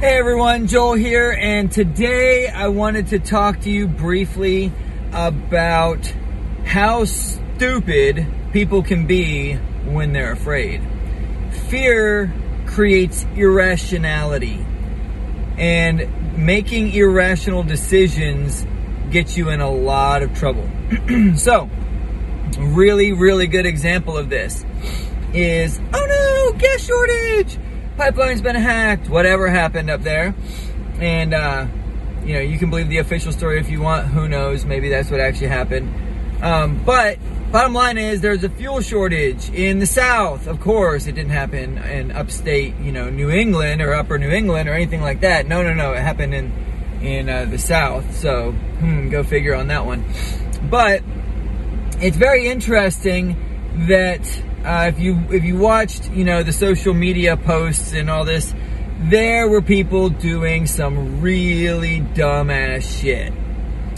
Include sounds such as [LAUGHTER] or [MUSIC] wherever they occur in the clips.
Hey everyone, Joel here, and today I wanted to talk to you briefly about how stupid people can be when they're afraid. Fear creates irrationality, and making irrational decisions gets you in a lot of trouble. [CLEARS THROAT] so, really, really good example of this is oh no, gas shortage! Pipeline's been hacked, whatever happened up there. And, uh, you know, you can believe the official story if you want. Who knows? Maybe that's what actually happened. Um, but bottom line is there's a fuel shortage in the South. Of course, it didn't happen in upstate, you know, New England or upper New England or anything like that. No, no, no. It happened in in uh, the South. So, hmm, go figure on that one. But it's very interesting that uh, if you if you watched, you know, the social media posts and all this, there were people doing some really dumbass shit,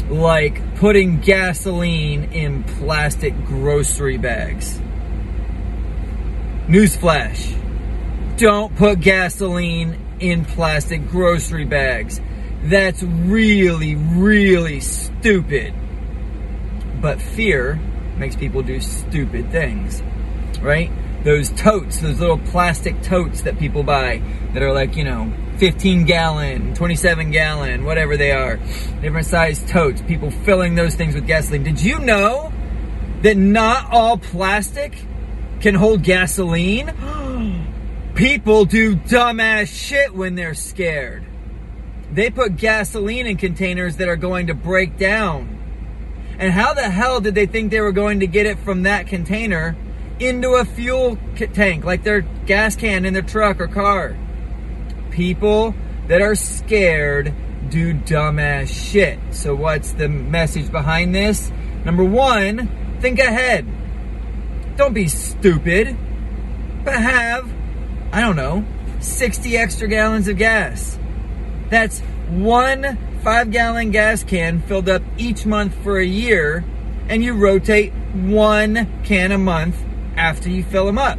like putting gasoline in plastic grocery bags. Newsflash: Don't put gasoline in plastic grocery bags. That's really, really stupid. But fear makes people do stupid things right? Those totes, those little plastic totes that people buy that are like, you know, 15 gallon, 27 gallon, whatever they are, different size totes, people filling those things with gasoline. Did you know that not all plastic can hold gasoline? [GASPS] people do dumbass shit when they're scared. They put gasoline in containers that are going to break down. And how the hell did they think they were going to get it from that container into a fuel tank, like their gas can in their truck or car. People that are scared do dumbass shit. So, what's the message behind this? Number one, think ahead. Don't be stupid, but have, I don't know, 60 extra gallons of gas. That's one five gallon gas can filled up each month for a year, and you rotate one can a month after you fill them up.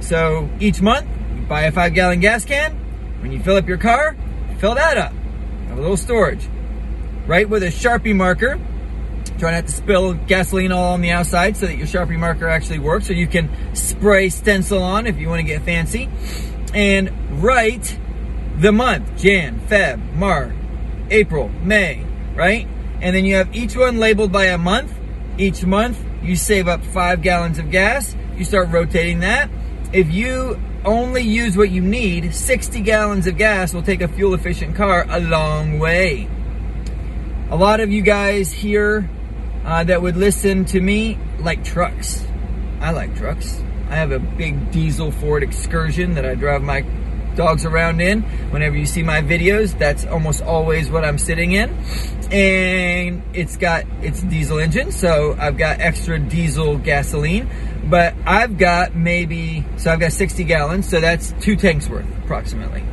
So each month, you buy a five gallon gas can. When you fill up your car, fill that up. Have a little storage. Write with a Sharpie marker. Try not to spill gasoline all on the outside so that your Sharpie marker actually works. So you can spray stencil on if you want to get fancy. And write the month Jan, Feb, March, April, May, right? And then you have each one labeled by a month. Each month, you save up five gallons of gas you start rotating that. If you only use what you need, 60 gallons of gas will take a fuel efficient car a long way. A lot of you guys here uh, that would listen to me like trucks. I like trucks. I have a big diesel Ford Excursion that I drive my dogs around in. Whenever you see my videos, that's almost always what I'm sitting in. And it's got its diesel engine, so I've got extra diesel gasoline. But I've got maybe, so I've got 60 gallons, so that's two tanks worth approximately.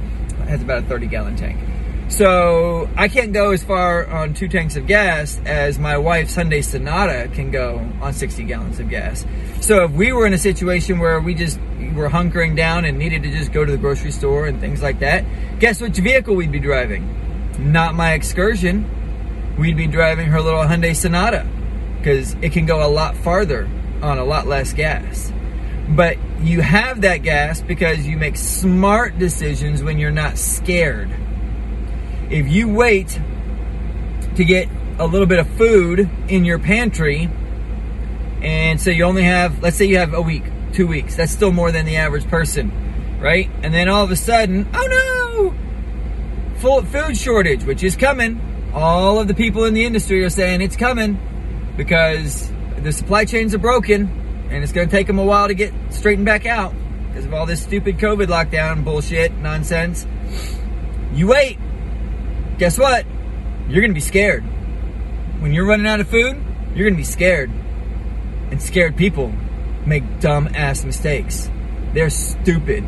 Has about a 30 gallon tank. So I can't go as far on two tanks of gas as my wife's Hyundai Sonata can go on 60 gallons of gas. So if we were in a situation where we just were hunkering down and needed to just go to the grocery store and things like that, guess which vehicle we'd be driving? Not my Excursion. We'd be driving her little Hyundai Sonata because it can go a lot farther on a lot less gas. But you have that gas because you make smart decisions when you're not scared if you wait to get a little bit of food in your pantry, and so you only have, let's say you have a week, two weeks, that's still more than the average person, right? And then all of a sudden, oh no, full food shortage, which is coming. All of the people in the industry are saying it's coming because the supply chains are broken and it's going to take them a while to get straightened back out because of all this stupid COVID lockdown bullshit nonsense. You wait guess what? You're to be scared. When you're running out of food, you're to be scared. And scared people make dumb ass mistakes. They're stupid.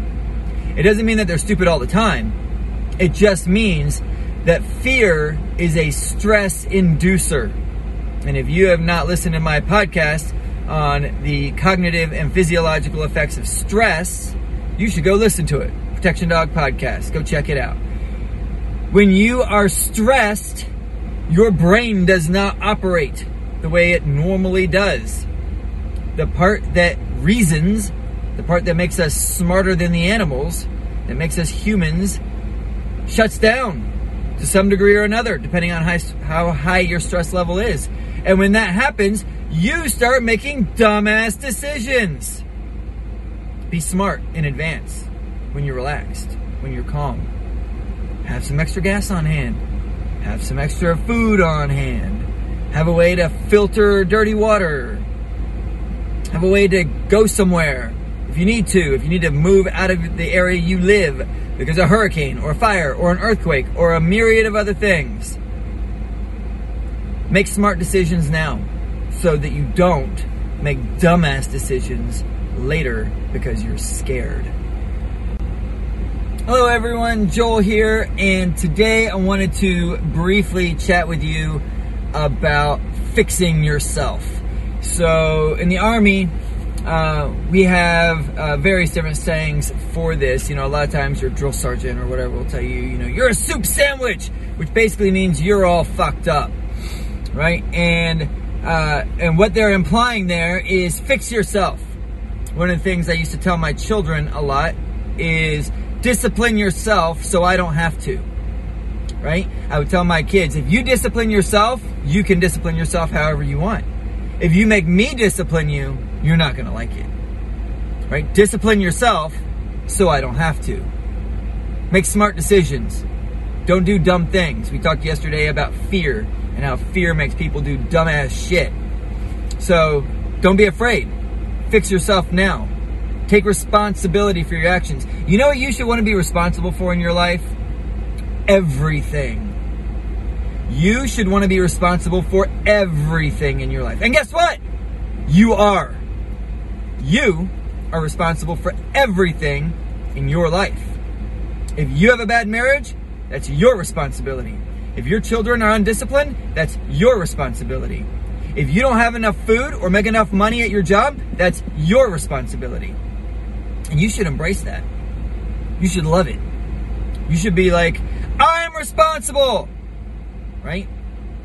It doesn't mean that they're stupid all the time. It just means that fear is a stress inducer. And if you have not listened to my podcast on the cognitive and physiological effects of stress, you should go listen to it. Protection Dog Podcast. Go check it out. When you are stressed, your brain does not operate the way it normally does. The part that reasons, the part that makes us smarter than the animals, that makes us humans, shuts down to some degree or another, depending on how high your stress level is. And when that happens, you start making dumbass decisions. Be smart in advance when you're relaxed, when you're calm. Have some extra gas on hand. Have some extra food on hand. Have a way to filter dirty water. Have a way to go somewhere if you need to, if you need to move out of the area you live because of a hurricane or a fire or an earthquake or a myriad of other things. Make smart decisions now so that you don't make dumbass decisions later because you're scared. Hello, everyone. Joel here, and today I wanted to briefly chat with you about fixing yourself. So, in the Army, uh, we have uh, various different sayings for this. You know, a lot of times your drill sergeant or whatever will tell you, you know, you're a soup sandwich, which basically means you're all fucked up, right? And uh, and what they're implying there is fix yourself. One of the things I used to tell my children a lot is discipline yourself so I don't have to. Right? I would tell my kids, if you discipline yourself, you can discipline yourself however you want. If you make me discipline you, you're not going to like it. Right? Discipline yourself so I don't have to. Make smart decisions. Don't do dumb things. We talked yesterday about fear and how fear makes people do dumbass shit. So don't be afraid. Fix yourself now. Take responsibility for your actions. You know what you should want to be responsible for in your life? Everything. You should want to be responsible for everything in your life. And guess what? You are. You are responsible for everything in your life. If you have a bad marriage, that's your responsibility. If your children are undisciplined, that's your responsibility. If you don't have enough food or make enough money at your job, that's your responsibility. And you should embrace that. You should love it. You should be like, I'm responsible. Right?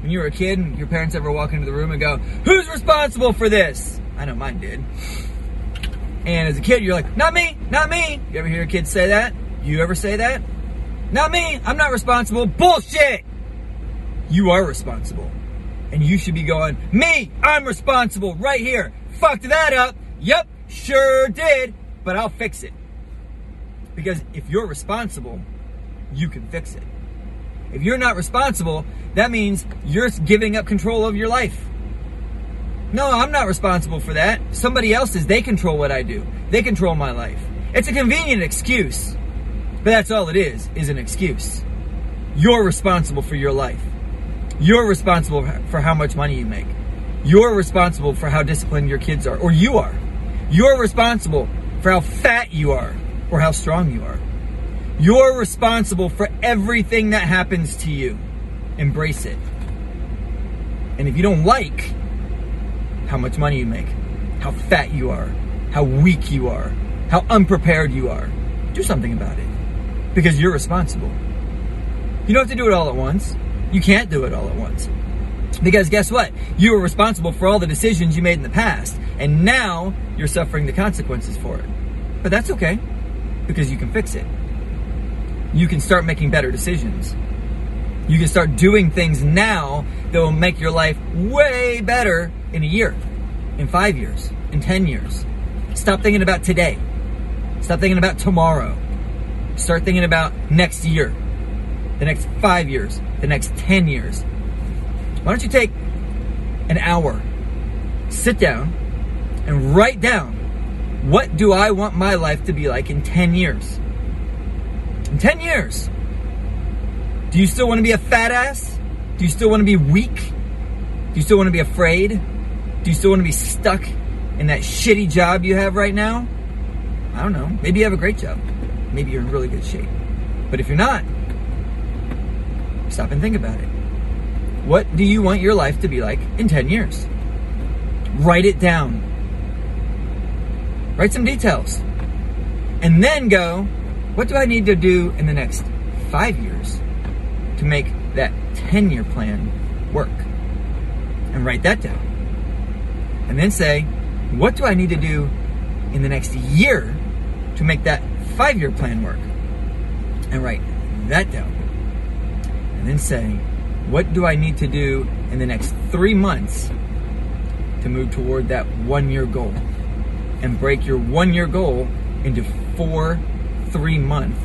When you were a kid and your parents ever walk into the room and go, Who's responsible for this? I know mine did. And as a kid, you're like, not me, not me. You ever hear a kid say that? You ever say that? Not me, I'm not responsible. Bullshit! You are responsible. And you should be going, me, I'm responsible right here. Fucked that up. Yep, sure did, but I'll fix it. Because if you're responsible, you can fix it. If you're not responsible, that means you're giving up control of your life. No, I'm not responsible for that. Somebody else is. They control what I do. They control my life. It's a convenient excuse. But that's all it is, is an excuse. You're responsible for your life. You're responsible for how much money you make. You're responsible for how disciplined your kids are, or you are. You're responsible for how fat you are, or how strong you are. You're responsible for everything that happens to you. Embrace it. And if you don't like how much money you make, how fat you are, how weak you are, how unprepared you are. Do something about it because you're responsible. You don't have to do it all at once. You can't do it all at once. Because guess what? You were responsible for all the decisions you made in the past, and now you're suffering the consequences for it. But that's okay because you can fix it. You can start making better decisions. You can start doing things now that will make your life way better in a year, in five years, in 10 years. Stop thinking about today. Stop thinking about tomorrow. Start thinking about next year, the next five years, the next 10 years. Why don't you take an hour, sit down, and write down what do I want my life to be like in 10 years? In 10 years. Do you still want to be a fat ass? Do you still want to be weak? Do you still want to be afraid? Do you still want to be stuck in that shitty job you have right now? I don't know. Maybe you have a great job. Maybe you're in really good shape. But if you're not, stop and think about it. What do you want your life to be like in 10 years? Write it down. Write some details. And then go, what do I need to do in the next five years? to make that 10 year plan work? And write that down. And then say, what do I need to do in the next year to make that five year plan work? And write that down. And then say, what do I need to do in the next three months to move toward that one year goal? And break your one year goal into four three month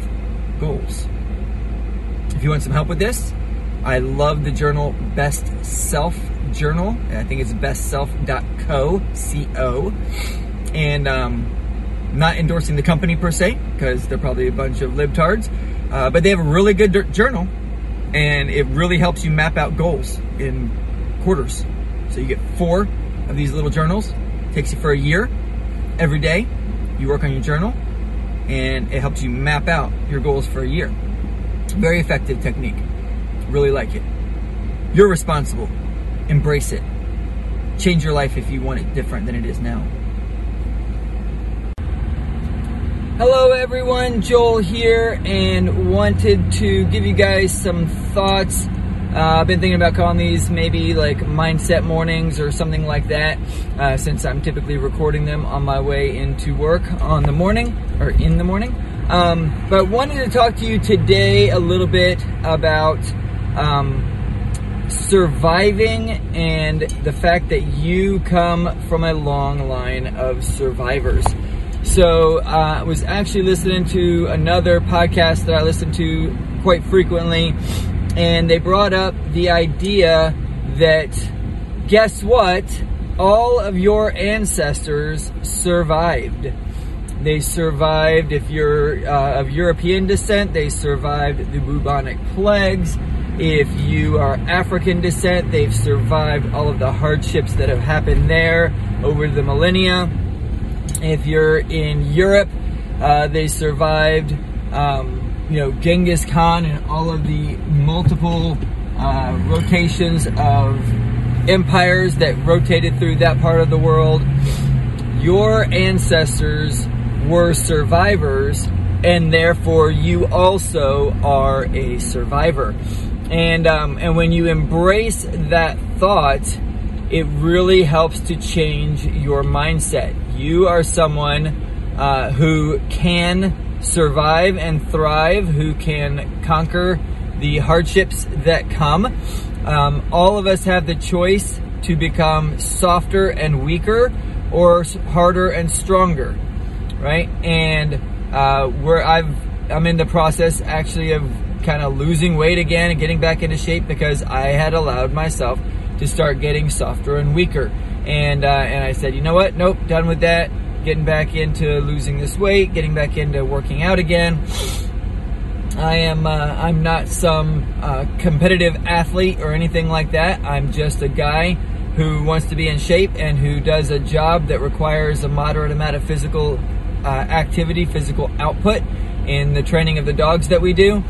goals. If you want some help with this, I love the journal Best Self Journal. I think it's bestself.co, C-O. And um, not endorsing the company per se, because they're probably a bunch of libtards, uh, but they have a really good journal, and it really helps you map out goals in quarters. So you get four of these little journals. takes you for a year. Every day, you work on your journal, and it helps you map out your goals for a year. Very effective technique. Really like it. You're responsible. Embrace it. Change your life if you want it different than it is now. Hello, everyone. Joel here, and wanted to give you guys some thoughts. Uh, I've been thinking about calling these maybe like mindset mornings or something like that, uh, since I'm typically recording them on my way into work on the morning or in the morning. Um, but wanted to talk to you today a little bit about um, surviving and the fact that you come from a long line of survivors. So uh, I was actually listening to another podcast that I listen to quite frequently, and they brought up the idea that guess what? All of your ancestors survived. They survived, if you're uh, of European descent, they survived the bubonic plagues. If you are African descent, they've survived all of the hardships that have happened there over the millennia. If you're in Europe, uh, they survived, um, you know, Genghis Khan and all of the multiple uh, rotations of empires that rotated through that part of the world. Your ancestors were survivors, and therefore you also are a survivor. And um, and when you embrace that thought, it really helps to change your mindset. You are someone uh, who can survive and thrive, who can conquer the hardships that come. Um, all of us have the choice to become softer and weaker or harder and stronger right? And uh, where I've I'm in the process actually of kind of losing weight again and getting back into shape because I had allowed myself to start getting softer and weaker. And uh, and I said, you know what? Nope, done with that. Getting back into losing this weight, getting back into working out again. I am uh, I'm not some uh, competitive athlete or anything like that. I'm just a guy who wants to be in shape and who does a job that requires a moderate amount of physical uh, activity, physical output in the training of the dogs that we do.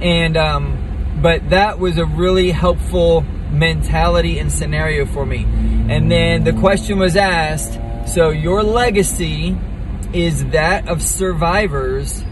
And, um, but that was a really helpful mentality and scenario for me. And then the question was asked so your legacy is that of survivors.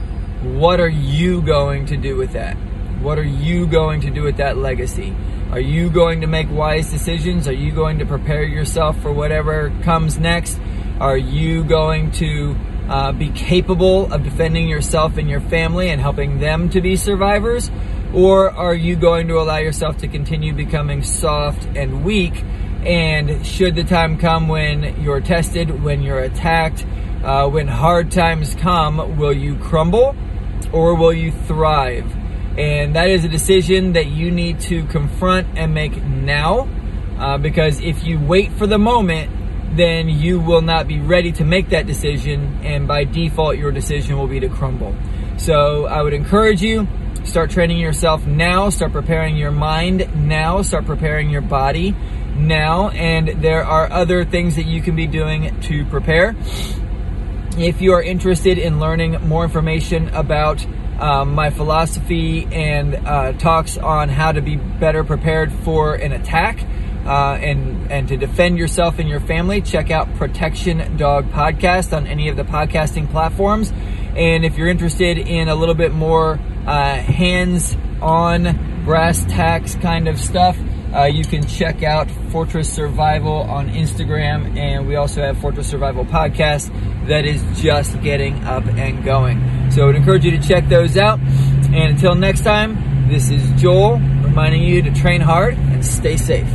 What are you going to do with that? What are you going to do with that legacy? Are you going to make wise decisions? Are you going to prepare yourself for whatever comes next? Are you going to uh, be capable of defending yourself and your family and helping them to be survivors? Or are you going to allow yourself to continue becoming soft and weak? And should the time come when you're tested, when you're attacked, uh, when hard times come, will you crumble or will you thrive? And that is a decision that you need to confront and make now. Uh, because if you wait for the moment, then you will not be ready to make that decision, and by default, your decision will be to crumble. So I would encourage you start training yourself now, start preparing your mind now, start preparing your body now, and there are other things that you can be doing to prepare. If you are interested in learning more information about um, my philosophy and uh, talks on how to be better prepared for an attack, uh, and and to defend yourself and your family, check out Protection Dog Podcast on any of the podcasting platforms. And if you're interested in a little bit more uh, hands on brass tacks kind of stuff, uh, you can check out Fortress Survival on Instagram, and we also have Fortress Survival podcast that is just getting up and going. So I would encourage you to check those out. And until next time, this is Joel reminding you to train hard and stay safe.